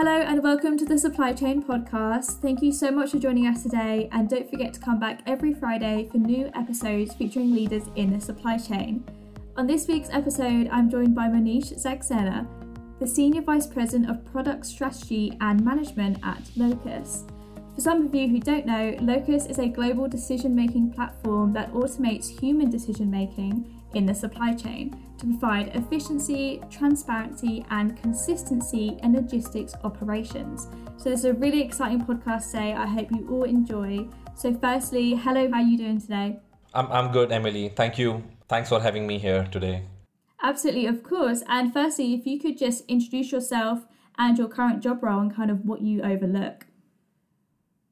Hello and welcome to the Supply Chain Podcast. Thank you so much for joining us today, and don't forget to come back every Friday for new episodes featuring leaders in the supply chain. On this week's episode, I'm joined by Mohneesh Saxena, the Senior Vice President of Product Strategy and Management at Locus. For some of you who don't know, Locus is a global decision making platform that automates human decision making in the supply chain to provide efficiency, transparency, and consistency in logistics operations. So, this is a really exciting podcast today. I hope you all enjoy. So, firstly, hello, how are you doing today? I'm, I'm good, Emily. Thank you. Thanks for having me here today. Absolutely, of course. And firstly, if you could just introduce yourself and your current job role and kind of what you overlook.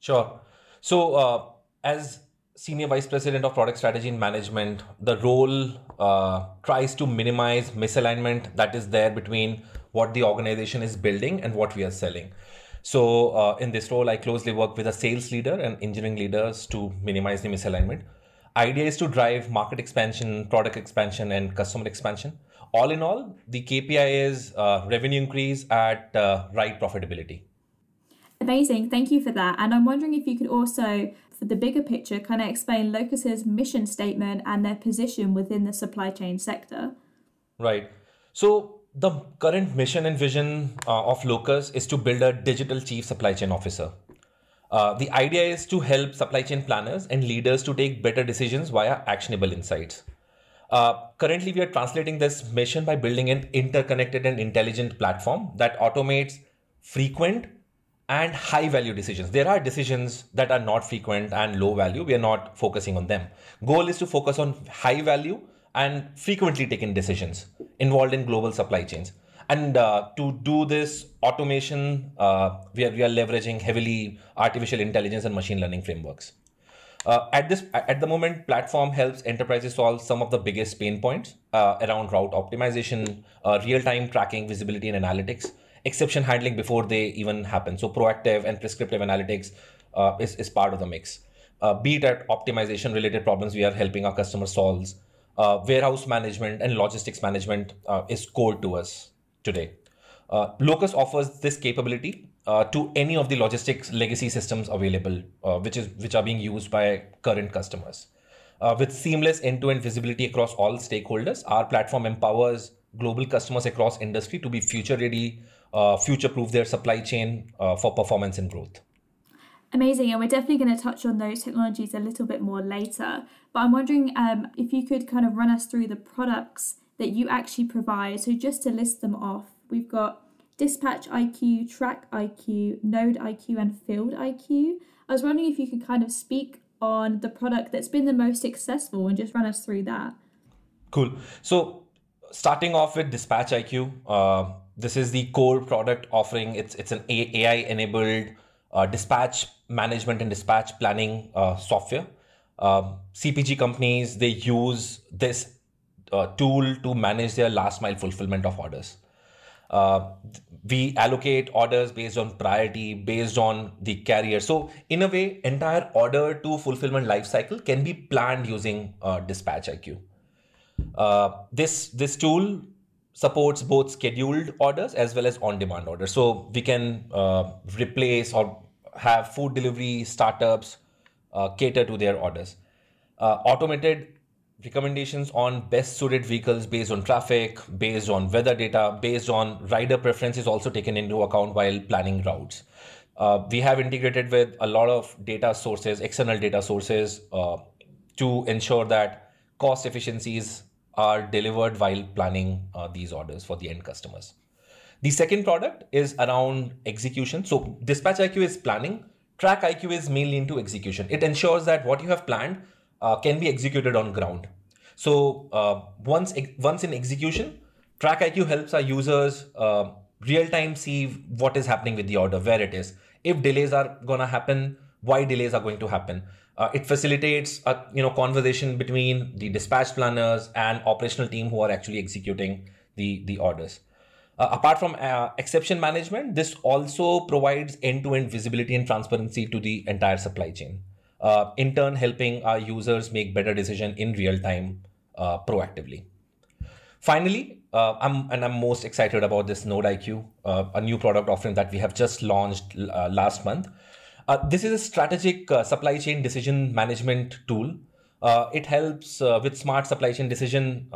Sure. So, uh, as Senior Vice President of Product Strategy and Management, the role uh, tries to minimize misalignment that is there between what the organization is building and what we are selling. So, uh, in this role, I closely work with a sales leader and engineering leaders to minimize the misalignment. Idea is to drive market expansion, product expansion, and customer expansion. All in all, the KPI is uh, revenue increase at uh, right profitability. Amazing, thank you for that. And I'm wondering if you could also for the bigger picture, can I explain Locus's mission statement and their position within the supply chain sector? Right. So the current mission and vision uh, of Locus is to build a digital chief supply chain officer. Uh, the idea is to help supply chain planners and leaders to take better decisions via actionable insights. Uh, currently, we are translating this mission by building an interconnected and intelligent platform that automates frequent and high value decisions. There are decisions that are not frequent and low value. We are not focusing on them. Goal is to focus on high value and frequently taken decisions involved in global supply chains. And uh, to do this automation, uh, we, are, we are leveraging heavily artificial intelligence and machine learning frameworks. Uh, at this at the moment, platform helps enterprises solve some of the biggest pain points uh, around route optimization, uh, real-time tracking, visibility, and analytics exception handling before they even happen. So proactive and prescriptive analytics uh, is, is part of the mix. Uh, be it at optimization related problems we are helping our customers solve. Uh, warehouse management and logistics management uh, is core to us today. Uh, Locus offers this capability uh, to any of the logistics legacy systems available, which is which are being used by current customers. with seamless end-to-end visibility across all stakeholders, our platform empowers global customers across industry to be future ready future proof their supply chain uh, for performance and growth. Amazing, and we're definitely going to touch on those technologies a little bit more later. But I'm wondering um, if you could kind of run us through the products that you actually provide. So, just to list them off, we've got Dispatch IQ, Track IQ, Node IQ, and Field IQ. I was wondering if you could kind of speak on the product that's been the most successful and just run us through that. Cool. So, starting off with Dispatch IQ, uh, this is the core product offering. It's it's an AI enabled uh, dispatch management and dispatch planning uh, software. Um, CPG companies they use this uh, tool to manage their last mile fulfillment of orders. Uh, we allocate orders based on priority, based on the carrier. So in a way, entire order to fulfillment life cycle can be planned using uh, Dispatch IQ. Uh, this this tool supports both scheduled orders as well as on demand orders. So we can uh, replace or have food delivery startups uh, cater to their orders. Uh, automated recommendations on best suited vehicles based on traffic, based on weather data, based on rider preference is also taken into account while planning routes. Uh, we have integrated with a lot of data sources, external data sources, uh, to ensure that cost efficiencies are delivered while planning uh, these orders for the end customers. The second product is around execution. So Dispatch IQ is planning. Track IQ is mainly into execution. It ensures that what you have planned uh, can be executed on ground. So uh, once once in execution, Track IQ helps our users uh, real time see what is happening with the order, where it is. If delays are gonna happen, why delays are going to happen. Uh, it facilitates a you know conversation between the dispatch planners and operational team who are actually executing the the orders. Uh, apart from uh, exception management, this also provides end-to-end visibility and transparency to the entire supply chain. Uh, in turn, helping our users make better decision in real time uh, proactively. Finally, uh, I'm and I'm most excited about this Node IQ, a new product offering that we have just launched last month. Uh, this is a strategic uh, supply chain decision management tool. Uh, it helps with smart supply chain decision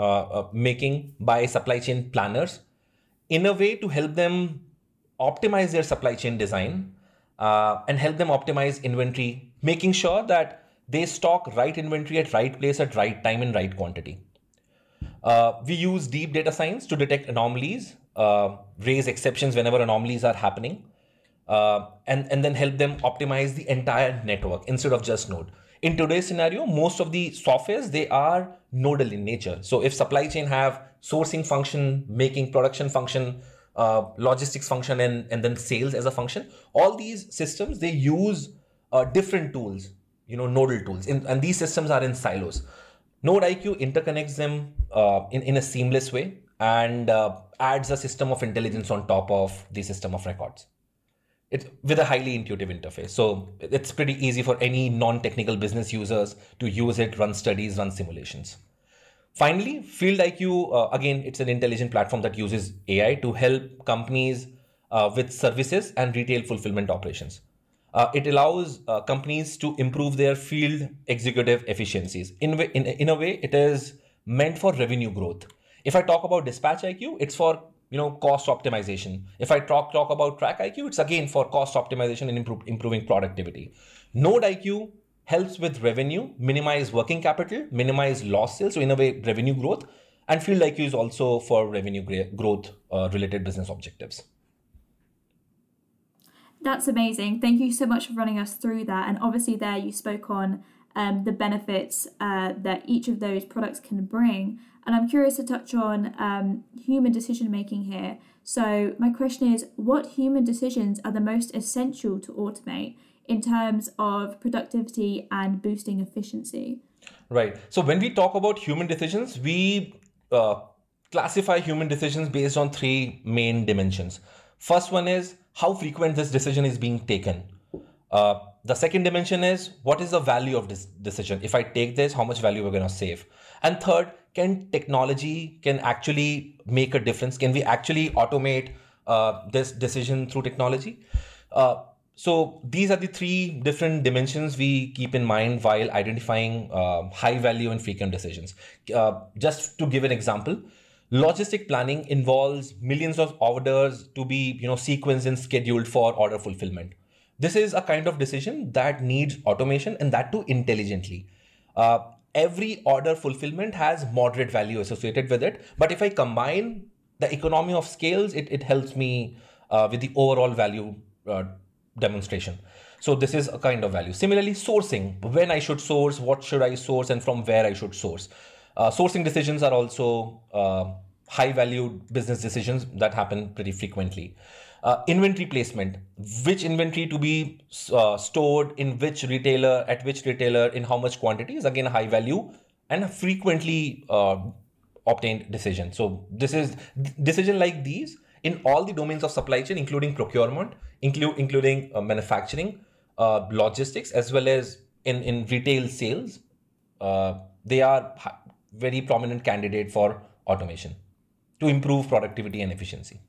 making by supply chain planners in a way to help them optimize their supply chain design and help them optimize inventory, making sure that they stock right inventory at right place at right time in right quantity. Uh, we use deep data science to detect anomalies, uh, raise exceptions whenever anomalies are happening, uh, and, and then help them optimize the entire network instead of just Node. In today's scenario, most of the softwares, they are nodal in nature. So if supply chain have sourcing function, making production function, uh, logistics function, and, and then sales as a function, all these systems, they use uh, different tools, you know, nodal tools. In, and these systems are in silos. Node IQ interconnects them uh, in, in a seamless way and uh, adds a system of intelligence on top of the system of records. It's with a highly intuitive interface. So it's pretty easy for any non-technical business users to use it, run studies, run simulations. Finally, Field IQ, uh, again, it's an intelligent platform that uses AI to help companies uh, with services and retail fulfillment operations. Uh, it allows uh, companies to improve their field executive efficiencies. In, in, in a way, it is meant for revenue growth. If I talk about Dispatch IQ, it's for you know cost optimization. If I talk talk about Track IQ, it's again for cost optimization and improve, improving productivity. Node IQ helps with revenue, minimize working capital, minimize loss sales, so in a way revenue growth. And Field IQ is also for revenue growth uh, related business objectives. That's amazing. Thank you so much for running us through that. And obviously, there you spoke on um, the benefits uh, that each of those products can bring. And I'm curious to touch on um, human decision making here. So, my question is what human decisions are the most essential to automate in terms of productivity and boosting efficiency? Right. So, when we talk about human decisions, we uh, classify human decisions based on three main dimensions. First one is how frequent this decision is being taken. Uh, the second dimension is what is the value of this decision? If I take this, how much value we're going to save? And third, can technology can actually make a difference? Can we actually automate uh, this decision through technology? Uh, so these are the three different dimensions we keep in mind while identifying uh, high value and frequent decisions. Uh, just to give an example, logistic planning involves millions of orders to be you know sequenced and scheduled for order fulfillment this is a kind of decision that needs automation and that too intelligently uh, every order fulfillment has moderate value associated with it. But if i combine the economy of scales it, it helps me uh, with the overall value uh, demonstration. So this is a kind of value. Similarly sourcing. When i should source what should i source and from where i should source? Uh, sourcing decisions are also uh, high value business decisions that happen pretty frequently. Uh, inventory placement, which inventory to be uh, stored in which retailer, at which retailer, in how much quantity is again high value and frequently uh, obtained decision. So this is decision like these in all the domains of supply chain, including procurement, include including uh, manufacturing, uh, logistics, as well as in in retail sales. they are very prominent candidate for automation to improve productivity and efficiency.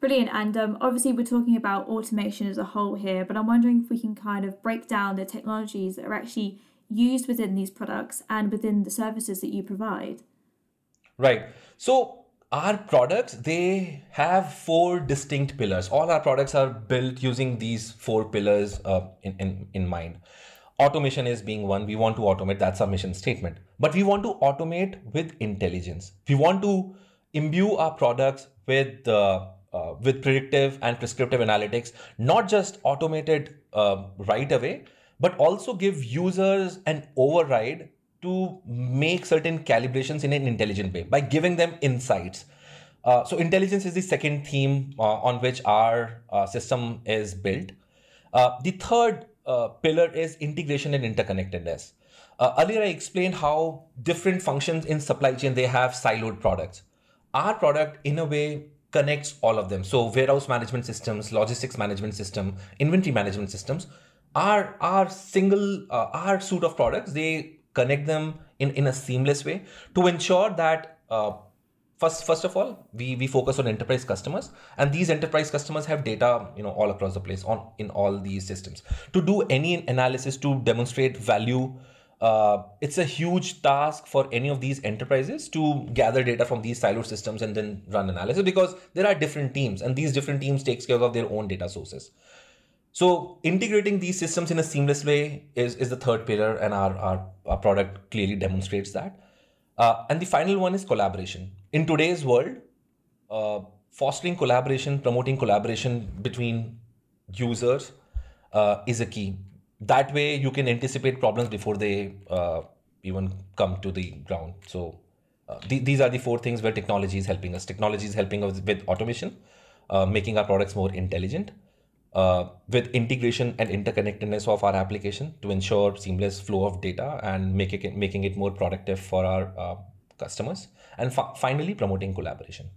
Brilliant. And um, obviously, we're talking about automation as a whole here, but I'm wondering if we can kind of break down the technologies that are actually used within these products and within the services that you provide. Right. So, our products they have four distinct pillars all our products are built using these four pillars uh, in, in, in mind automation is being one we want to automate that's our mission statement but we want to automate with intelligence we want to imbue our products with uh, uh, with predictive and prescriptive analytics not just automated uh, right away but also give users an override to make certain calibrations in an intelligent way by giving them insights uh, so intelligence is the second theme uh, on which our uh, system is built the third uh, pillar is integration and interconnectedness. Uh, earlier, I explained how different functions in supply chain they have siloed products. Our product, in a way, connects all of them. So, warehouse management systems, logistics management system, inventory management systems, our our single uh, our suite of products they connect them in in a seamless way to ensure that uh, first first of all we we focus on enterprise customers and these enterprise customers have data you know all across the place on in all these systems to do any analysis to demonstrate value uh, it's a huge task for any of these enterprises to gather data from these siloed systems and then run analysis because there are different teams and these different teams takes care of their own data sources. So integrating these systems in a seamless way is, is the third pillar and our, our, our product clearly demonstrates that. Uh, and the final one is collaboration. In today's world uh, fostering collaboration promoting collaboration between users uh, is a key that way you can anticipate problems before they uh, even come to the ground. So uh, th- these are the four things where technology is helping us. Technology is helping us with automation uh, making our products more intelligent uh, with integration and interconnectedness of our application to ensure seamless flow of data and making it making it more productive for our uh, customers and fa- finally promoting collaboration.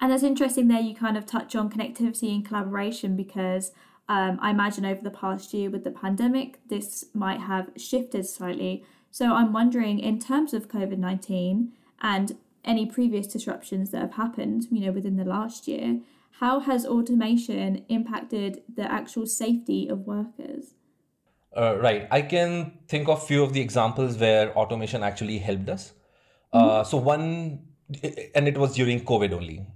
And that's interesting there you kind of touch on connectivity and collaboration because um, I imagine over the past year with the pandemic, this might have shifted slightly. So I'm wondering, in terms of COVID 19 and any previous disruptions that have happened, you know, within the last year, how has automation impacted the actual safety of workers? Uh, right. I can think of few of the examples where automation actually helped us. Uh, mm-hmm. Uh, so one, and it was during COVID only.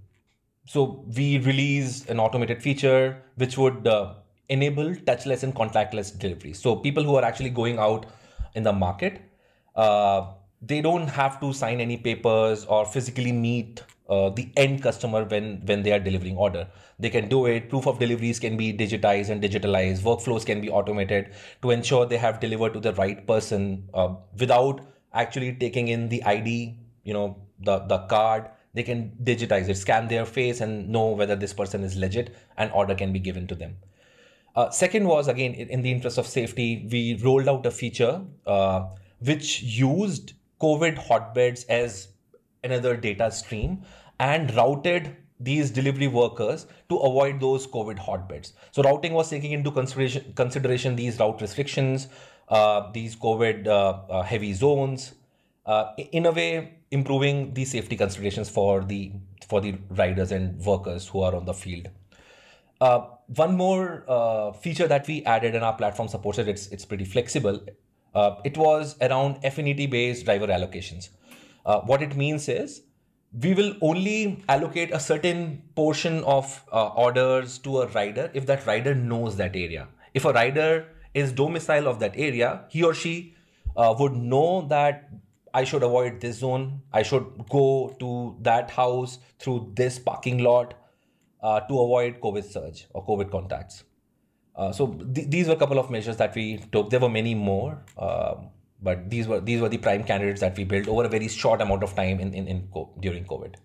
So we released an automated feature which would uh, enable touchless and contactless delivery. So people who are actually going out in the market, uh, they don't have to sign any papers or physically meet uh, the end customer when when they are delivering order. They can do it. Proof of deliveries can be digitized and digitalized. Workflows can be automated to ensure they have delivered to the right person uh, without actually taking in the ID, you know, the the card. They can digitize it, scan their face, and know whether this person is legit, and order can be given to them. Uh, second was again in the interest of safety, we rolled out a feature uh, which used COVID hotbeds as another data stream and routed these delivery workers to avoid those COVID hotbeds. So routing was taking into consideration consideration these route restrictions, uh, these COVID uh, uh, heavy zones, uh, in a way improving the safety considerations for the for the riders and workers who are on the field. Uh, one more uh, feature that we added and our platform supports it. It's it's pretty flexible. Uh, it was around affinity based driver allocations. Uh, what it means is we will only allocate a certain portion of uh, orders to a rider if that rider knows that area. If a rider is domicile of that area, he or she uh, would know that I should avoid this zone. I should go to that house through this parking lot uh, to avoid COVID surge or COVID contacts. Uh, so th- these were a couple of measures that we took. There were many more, um, but these were these were the prime candidates that we built over a very short amount of time in, in, in co- during COVID.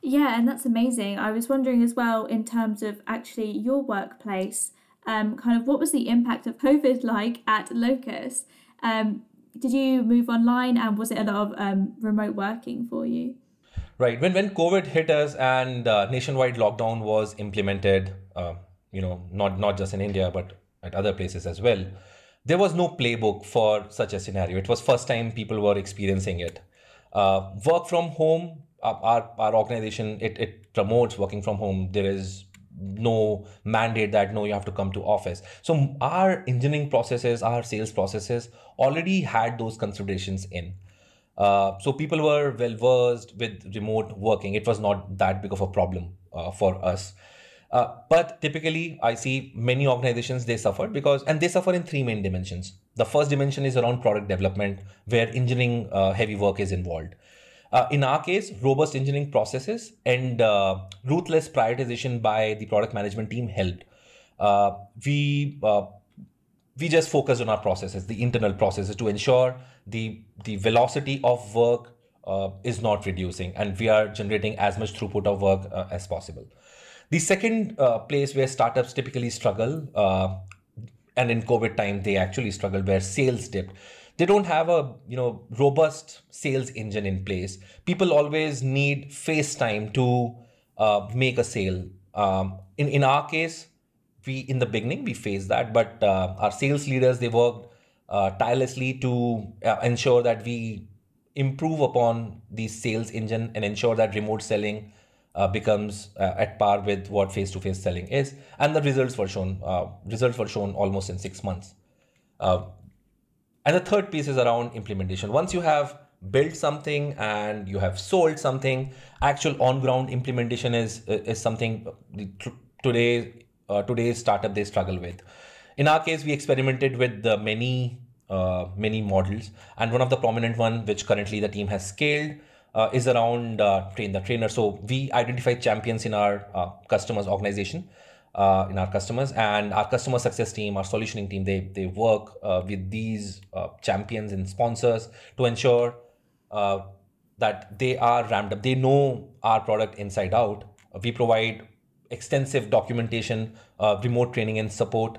Yeah, and that's amazing. I was wondering as well in terms of actually your workplace, um, kind of what was the impact of COVID like at Locus? Um, did you move online and was it a lot of um, remote working for you? Right. When when COVID hit us and uh, nationwide lockdown was implemented, uh, you know, not not just in India but at other places as well, there was no playbook for such a scenario. It was first time people were experiencing it. Uh, work from home, our our organization it it promotes working from home. There is no mandate that no you have to come to office so our engineering processes our sales processes already had those considerations in uh, so people were well versed with remote working. It was not that big of a problem uh, for us. Uh, but typically, I see many organizations they suffer because, and they suffer in three main dimensions. The first dimension is around product development, where engineering uh, heavy work is involved. Uh, in our case, robust engineering processes and ruthless prioritization by the product management team helped. we we just focus on our processes, the internal processes, to ensure the the velocity of work uh, is not reducing, and we are generating as much throughput of work uh, as possible. The second uh, place where startups typically struggle, uh, and in COVID time they actually struggle, where sales dipped. They don't have a you know robust sales engine in place. People always need face time to uh, make a sale. Um, in in our case, we in the beginning we faced that but uh, our sales leaders they worked uh, tirelessly to uh, ensure that we improve upon the sales engine and ensure that remote selling uh, becomes uh, at par with what face-to-face selling is. And the results were shown results were shown almost in six months. And the third piece is around implementation. Once you have built something and you have sold something actual on ground implementation is is something today uh, today's startup they struggle with in our case we experimented with the many uh, many models and one of the prominent one which currently the team has scaled uh, is around uh, train the trainer. So we identify champions in our uh, customers organization, uh, in our customers, and our customer success team, our solutioning team. They they work with these champions and sponsors to ensure that they are ramped up. They know our product inside out. We provide extensive documentation, uh, remote training, and support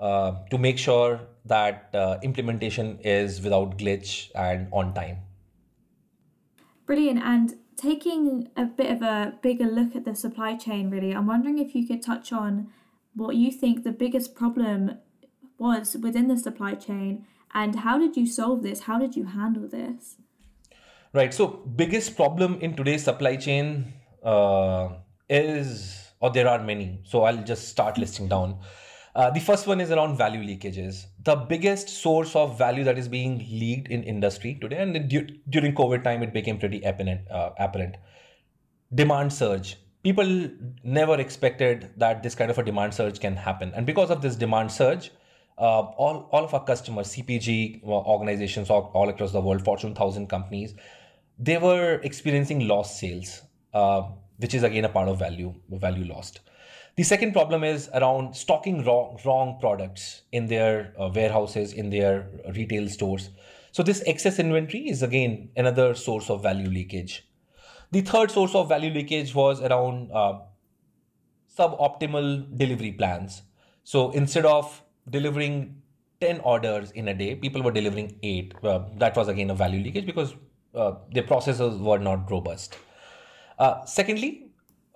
uh, to make sure that uh, implementation is without glitch and on time. Brilliant. And taking a bit of a bigger look at the supply chain, really, I'm wondering if you could touch on what you think the biggest problem was within the supply chain and how did you solve this? How did you handle this? Right. So, biggest problem in today's supply chain uh, is, or there are many. So, I'll just start listing down. Uh, the first one is around value leakages. The biggest source of value that is being leaked in industry today, and du- during COVID time, it became pretty apparent. Uh, apparent. Demand surge. People never expected that this kind of a demand surge can happen, and because of this demand surge, uh, all all of our customers, CPG uh, organizations all, all across the world, Fortune thousand companies, they were experiencing lost sales, uh, which is again a part of value value lost. The second problem is around stocking wrong, wrong products in their uh, warehouses, in their retail stores. So, this excess inventory is again another source of value leakage. The third source of value leakage was around uh, suboptimal delivery plans. So, instead of delivering 10 orders in a day, people were delivering eight. Uh, that was again a value leakage because uh, their processes were not robust. Uh, secondly,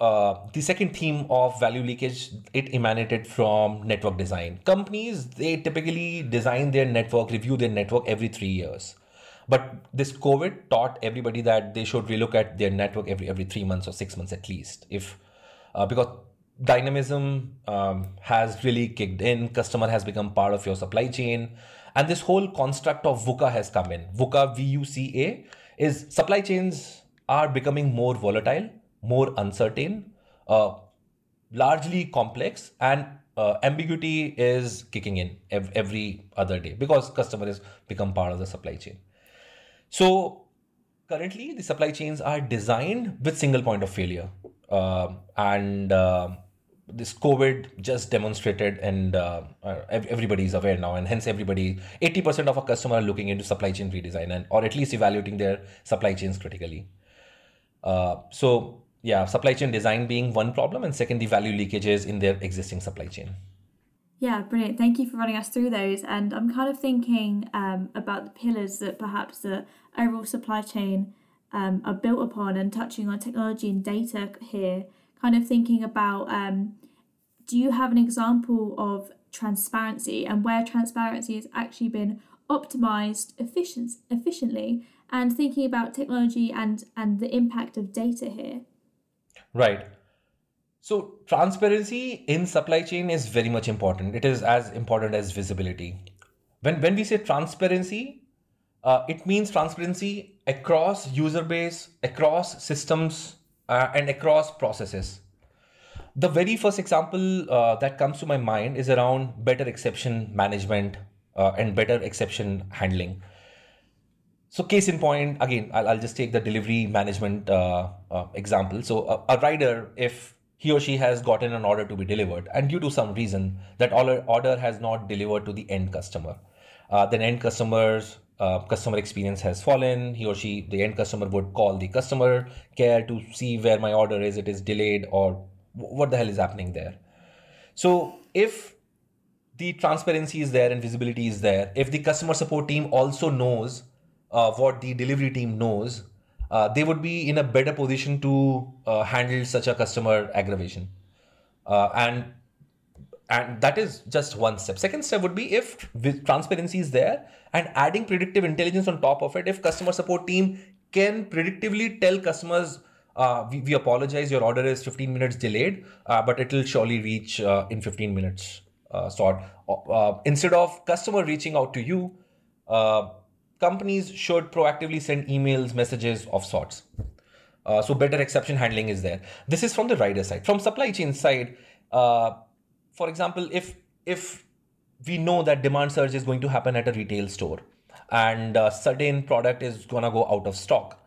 uh, the second theme of value leakage it emanated from network design. Companies they typically design their network review their network every three years. But this covid taught everybody that they should relook at their network every every three months or six months at least. If uh, because dynamism um, has really kicked in customer has become part of your supply chain and this whole construct of VUCA has come in. VUCA V-U-C-A is supply chains are becoming more volatile more uncertain, uh, largely complex, and uh, ambiguity is kicking in ev- every other day because customers become part of the supply chain. So currently, the supply chains are designed with single point of failure, uh, and uh, this COVID just demonstrated, and uh, everybody is aware now, and hence everybody, 80% of our customers are looking into supply chain redesign and or at least evaluating their supply chains critically. Uh, so yeah, supply chain design being one problem, and second, the value leakages in their existing supply chain. Yeah, brilliant. Thank you for running us through those. And I'm kind of thinking um, about the pillars that perhaps the overall supply chain um, are built upon and touching on technology and data here. Kind of thinking about um, do you have an example of transparency and where transparency has actually been optimized efficient, efficiently and thinking about technology and, and the impact of data here? Right. So transparency in supply chain is very much important. It is as important as visibility. When when we say transparency, uh, it means transparency across user base, across systems, uh, and across processes. The very first example uh, that comes to my mind is around better exception management uh, and better exception handling. So, case in point, again, I'll, I'll just take the delivery management uh, uh, example. So, a, a, rider, if he or she has gotten an order to be delivered, and due to some reason that order has not delivered to the end customer, uh, then end customer's uh, customer experience has fallen. He or she, the end customer, would call the customer care to see where my order is. It is delayed, or what the hell is happening there. So, if the transparency is there and visibility is there, if the customer support team also knows uh, what the delivery team knows, uh, they would be in a better position to uh, handle such a customer aggravation. Uh, and and that is just one step second step would be if transparency is there and adding predictive intelligence on top of it if customer support team can predictively tell customers uh, we, we, apologize your order is 15 minutes delayed uh, but it will surely reach in 15 minutes sort instead of customer reaching out to you companies should proactively send emails messages of sorts. So better exception handling is there. This is from the rider side. From supply chain side for example, if if we know that demand surge is going to happen at a retail store and a certain product is gonna go out of stock,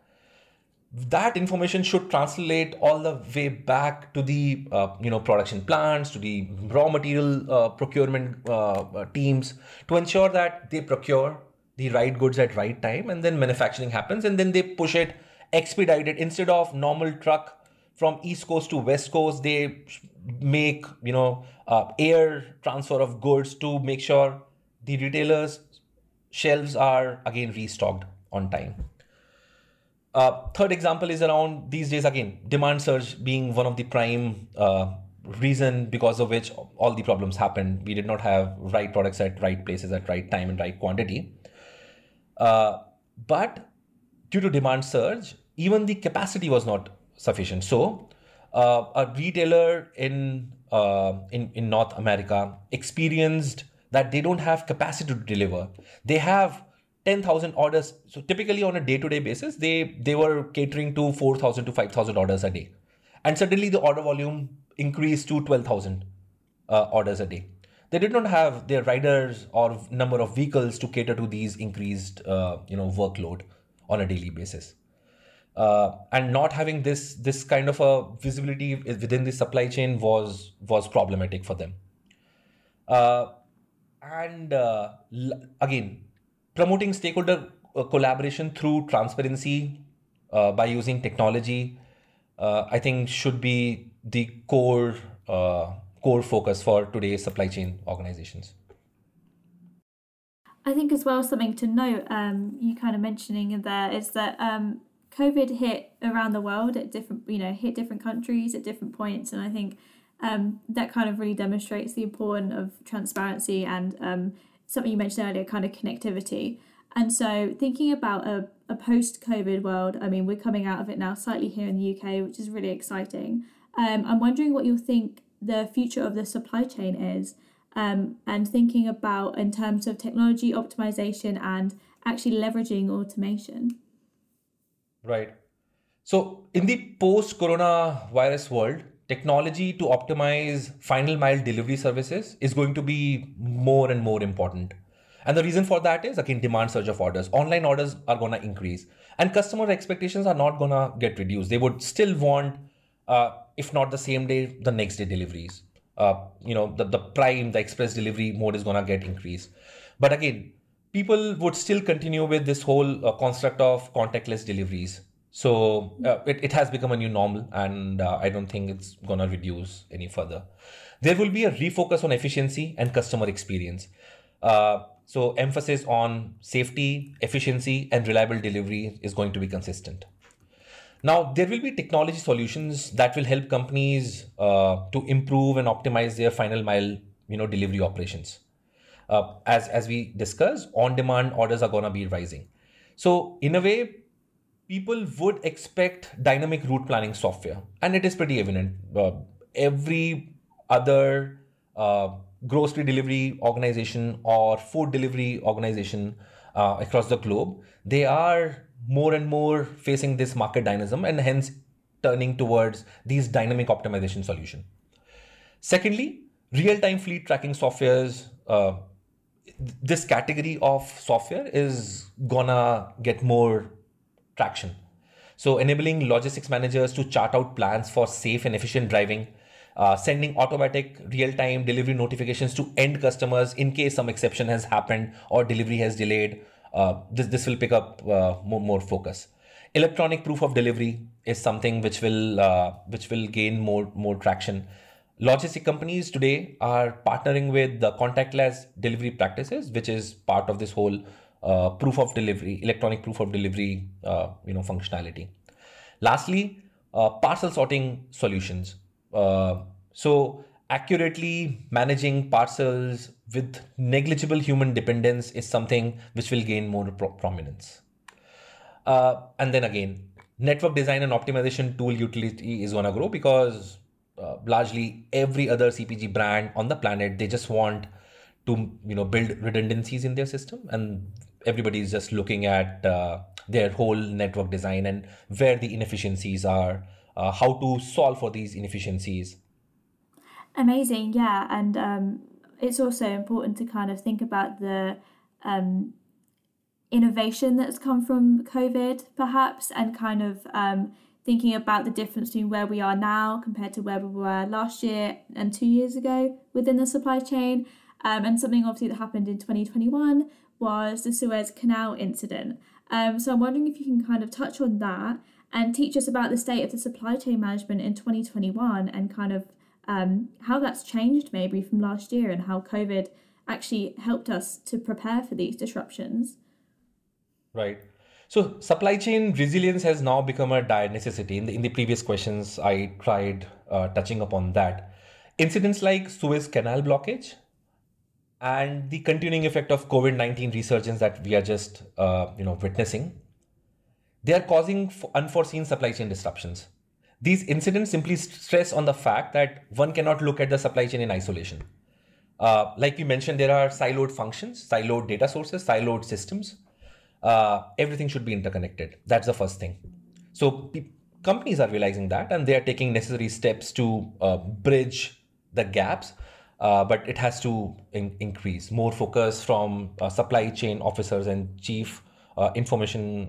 that information should translate all the way back to the uh, you know production plants, to the raw material uh, procurement uh, uh teams to ensure that they procure the right goods at right time and then manufacturing happens and then they push it expedited instead of normal truck from east coast to west coast they make you know uh, air transfer of goods to make sure the retailers shelves are again restocked on time. Uh, third example is around these days again demand surge being one of the prime uh, reason because of which all the problems happened. We did not have right products at right places at right time and right quantity uh, but due to demand surge even the capacity was not sufficient so uh, a retailer in, uh, in in North America experienced that they don't have capacity to deliver. They have 10,000 orders. So typically on a day-to-day basis, they they were catering to 4,000 to 5,000 orders a day, and suddenly the order volume increased to 12,000 uh, orders a day. They did not have their riders or number of vehicles to cater to these increased uh, you know workload on a daily basis. Uh, and not having this this kind of a visibility within the supply chain was was problematic for them. Uh, and uh, again promoting stakeholder uh, collaboration through transparency uh, by using technology i think should be the core core focus for today's supply chain organizations I think as well something to note, um, you kind of mentioning there is that um, COVID hit around the world at different, you know, hit different countries at different points, and I think um, that kind of really demonstrates the importance of transparency and um, something you mentioned earlier, kind of connectivity. And so, thinking about a, a post COVID world, I mean, we're coming out of it now slightly here in the UK, which is really exciting. Um, I'm wondering what you think the future of the supply chain is, um, and thinking about in terms of technology optimization and actually leveraging automation. Right. So, in the post coronavirus world, technology to optimize final mile delivery services is going to be more and more important. And the reason for that is again demand surge of orders. Online orders are going to increase, and customer expectations are not going to get reduced. They would still want, uh, if not the same day, the next day deliveries. Uh, you know, the, the prime, the express delivery mode is going to get increased. But again, people would still continue with this whole uh, construct of contactless deliveries. So uh, it, it has become a new normal, and uh, I don't think it's gonna reduce any further. There will be a refocus on efficiency and customer experience. Uh, so emphasis on safety, efficiency, and reliable delivery is going to be consistent. Now there will be technology solutions that will help companies uh, to improve and optimize their final mile, you know, delivery operations uh, as as we discussed, on-demand orders are going to be rising. So in a way, people would expect dynamic route planning software, and it is pretty evident. Uh, every other uh, grocery delivery organization or food delivery organization uh, across the globe, they are more and more facing this market dynamism and hence turning towards these dynamic optimization solution. Secondly, real-time fleet tracking softwares uh, this category of software is gonna get more traction. So, enabling logistics managers to chart out plans for safe and efficient driving, uh, sending automatic real time delivery notifications to end customers in case some exception has happened or delivery has delayed. Uh, this, this will pick up uh, more, more focus. Electronic proof of delivery is something which will uh, which will gain more more traction logistic companies today are partnering with the contactless delivery practices, which is part of this whole proof of delivery, electronic proof of delivery, you know, functionality. Lastly, parcel sorting solutions. So accurately managing parcels with negligible human dependence is something which will gain more pro- prominence. Uh, and then again, network design and optimization tool utility is going to grow because uh, largely every other CPG brand on the planet they just want to you know build redundancies in their system and everybody is just looking at uh, their whole network design and where the inefficiencies are uh, how to solve for these inefficiencies amazing yeah and um, it's also important to kind of think about the um, innovation that's come from covid perhaps and kind of um, thinking about the difference between where we are now compared to where we were last year and two years ago within the supply chain um, and something obviously that happened in 2021 was the Suez Canal incident. Um, so I'm wondering if you can kind of touch on that and teach us about the state of the supply chain management in 2021 and kind of um, how that's changed maybe from last year and how COVID actually helped us to prepare for these disruptions. Right. So supply chain resilience has now become a dire necessity. In the, in the previous questions, I tried uh, touching upon that. Incidents like Suez Canal blockage and the continuing effect of COVID-19 resurgence that we are just uh, you know witnessing, they are causing unforeseen supply chain disruptions. These incidents simply stress on the fact that one cannot look at the supply chain in isolation. Uh, like we mentioned, there are siloed functions, siloed data sources, siloed systems. Uh, everything should be interconnected. That's the first thing. So pe- companies are realizing that, and they are taking necessary steps to uh, bridge the gaps uh, but it has to in- increase more focus from uh, supply chain officers and chief uh, information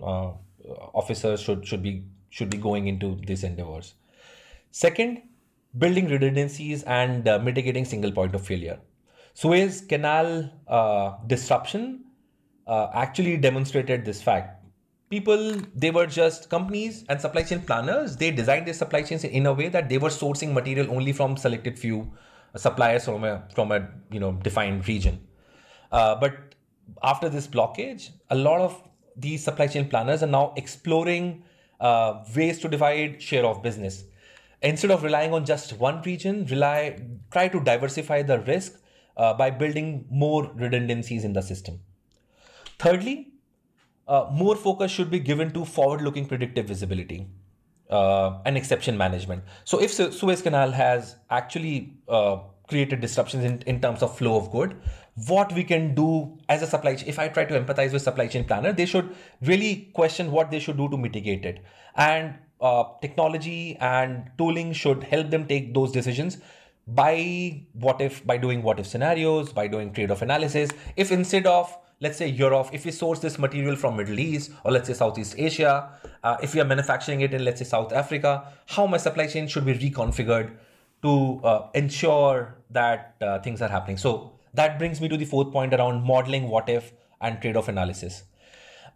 officers should should be should be going into these endeavors. Second, building redundancies and uh, mitigating single point of failure. Suez Canal disruption actually demonstrated this fact people they were just companies and supply chain planners they designed their supply chains in a way that they were sourcing material only from selected few suppliers from a from a you know defined region. Uh, but after this blockage, a lot of these supply chain planners are now exploring uh, ways to divide share of business. Instead of relying on just one region, rely try to diversify the risk uh, by building more redundancies in the system. Thirdly, uh, more focus should be given to forward-looking predictive visibility uh, and exception management. So if Suez Canal has actually uh, created disruptions in, in terms of flow of good, what we can do as a supply chain, if I try to empathize with supply chain planner, they should really question what they should do to mitigate it. And uh, technology and tooling should help them take those decisions by what if, by doing what if scenarios, by doing trade-off analysis. If instead of let's say Europe, if we source this material from Middle East or let's say Southeast Asia, uh, if we are manufacturing it in let's say South Africa, how my supply chain should be reconfigured to uh, ensure that uh, things are happening. So that brings me to the fourth point around modeling what if and trade-off analysis.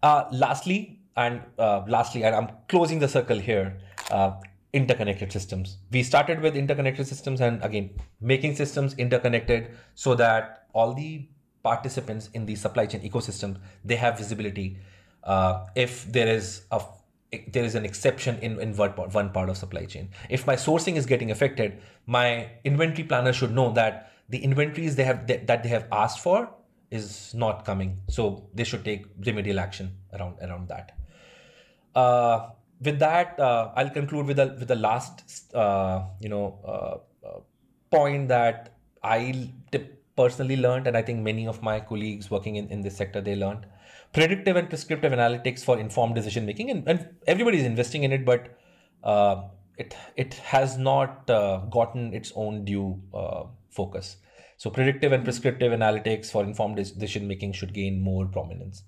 Uh, lastly, and uh, lastly, and I'm closing the circle here. Uh, interconnected systems. We started with interconnected systems, and again, making systems interconnected so that all the participants in the supply chain ecosystem they have visibility uh, if there is a there is an exception in, in one part of supply chain. If my sourcing is getting affected, my inventory planner should know that the inventories they have that they have asked for is not coming. So they should take remedial action around around that. Uh, with that, uh, I'll conclude with the with the last uh, you know uh, uh, point that I personally learned, and I think many of my colleagues working in, in this sector, they learned predictive and prescriptive analytics for informed decision making. And, and everybody is investing in it, but uh, it, it has not gotten its own due focus. So predictive and prescriptive analytics for informed decision making should gain more prominence.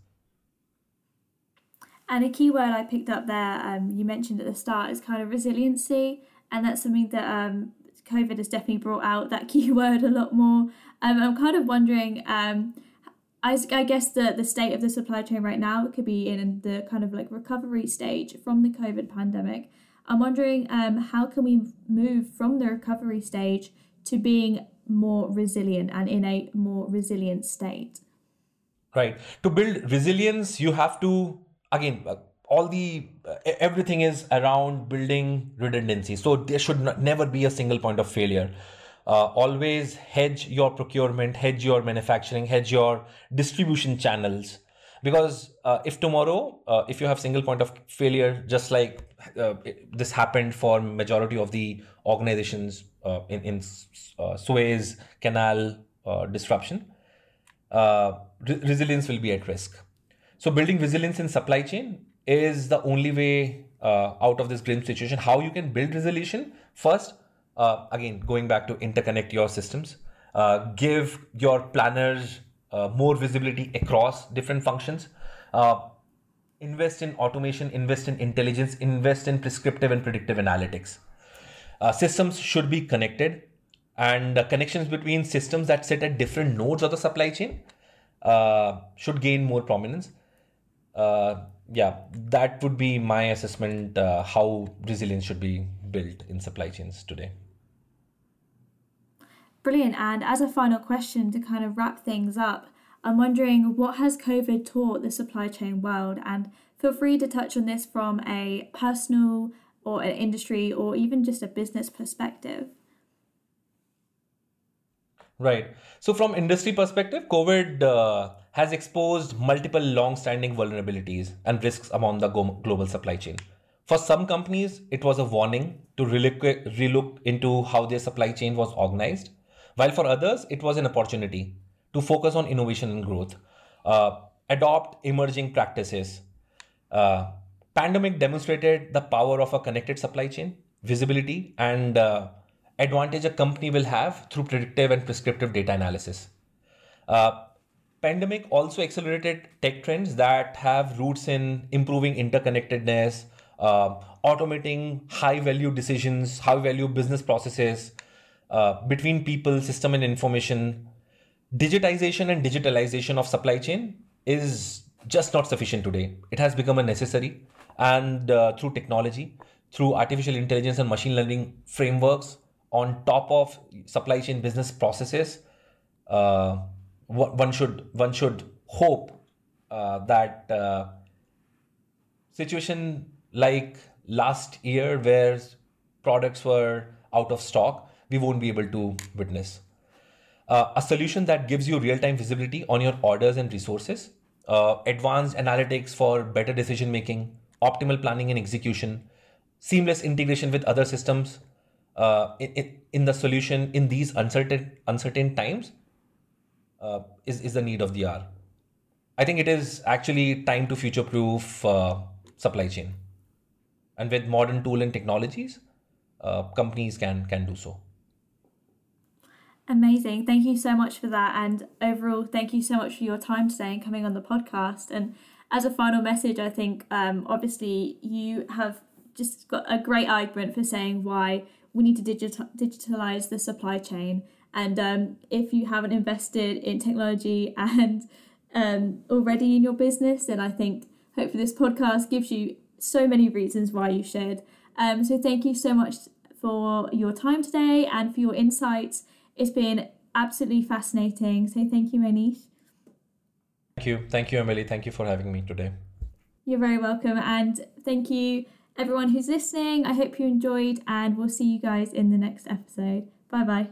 And a key word I picked up there, um, you mentioned at the start, is kind of resiliency. And that's something that um, COVID has definitely brought out that keyword a lot more. Um, I'm kind of wondering, um, I, I guess the, the state of the supply chain right now could be in the kind of like recovery stage from the COVID pandemic. I'm wondering um, how can we move from the recovery stage to being more resilient and in a more resilient state? Right. To build resilience, you have to, again, uh, all the uh, everything is around building redundancy so there should not, never be a single point of failure uh, always hedge your procurement, hedge your manufacturing, hedge your distribution channels. Because uh, if tomorrow, uh, if you have single point of failure, just like uh, this happened for majority of the organizations uh, in in uh, Suez Canal disruption, re- resilience will be at risk. So building resilience in supply chain is the only way out of this grim situation. How you can build resilience first uh, again going back to interconnect your systems uh, give your planners uh, more visibility across different functions uh, invest in automation invest in intelligence invest in prescriptive and predictive analytics uh, systems should be connected and connections between systems that sit at different nodes of the supply chain uh, should gain more prominence yeah that would be my assessment how resilience should be built in supply chains today Brilliant. And as a final question to kind of wrap things up, I'm wondering what has COVID taught the supply chain world? And feel free to touch on this from a personal or an industry or even just a business perspective. Right. So, from industry perspective, COVID uh, has exposed multiple long-standing vulnerabilities and risks among the global supply chain. For some companies, it was a warning to relook, relook into how their supply chain was organized while for others, it was an opportunity to focus on innovation and growth, uh, adopt emerging practices. Uh, pandemic demonstrated the power of a connected supply chain, visibility, and uh, advantage a company will have through predictive and prescriptive data analysis. Uh, pandemic also accelerated tech trends that have roots in improving interconnectedness, uh, automating high value decisions, high value business processes, uh, between people, system, and information, digitization and digitalization of supply chain is just not sufficient today. It has become a necessary, and uh, through technology, through artificial intelligence and machine learning frameworks, on top of supply chain business processes, uh, one should one should hope uh, that uh, situation like last year where products were out of stock we won't be able to witness. Uh, a solution that gives you real time visibility on your orders and resources, uh, advanced analytics for better decision making, optimal planning and execution, seamless integration with other systems uh, in, in the solution in these uncertain uncertain times uh, is, is the need of the hour. I think it is actually time to future proof uh, supply chain. And with modern tool and technologies, uh, companies can can do so. Amazing. Thank you so much for that. And overall, thank you so much for your time today and coming on the podcast. And as a final message, I think um, obviously you have just got a great argument for saying why we need to digital, digitalize the supply chain. And um, if you haven't invested in technology and um, already in your business, then I think hopefully this podcast gives you so many reasons why you should. Um, so thank you so much for your time today and for your insights it's been absolutely fascinating. So thank you, Mohneesh. Thank you. Thank you, Emily. Thank you for having me today. You're very welcome. And thank you, everyone who's listening. I hope you enjoyed, and we'll see you guys in the next episode. Bye bye.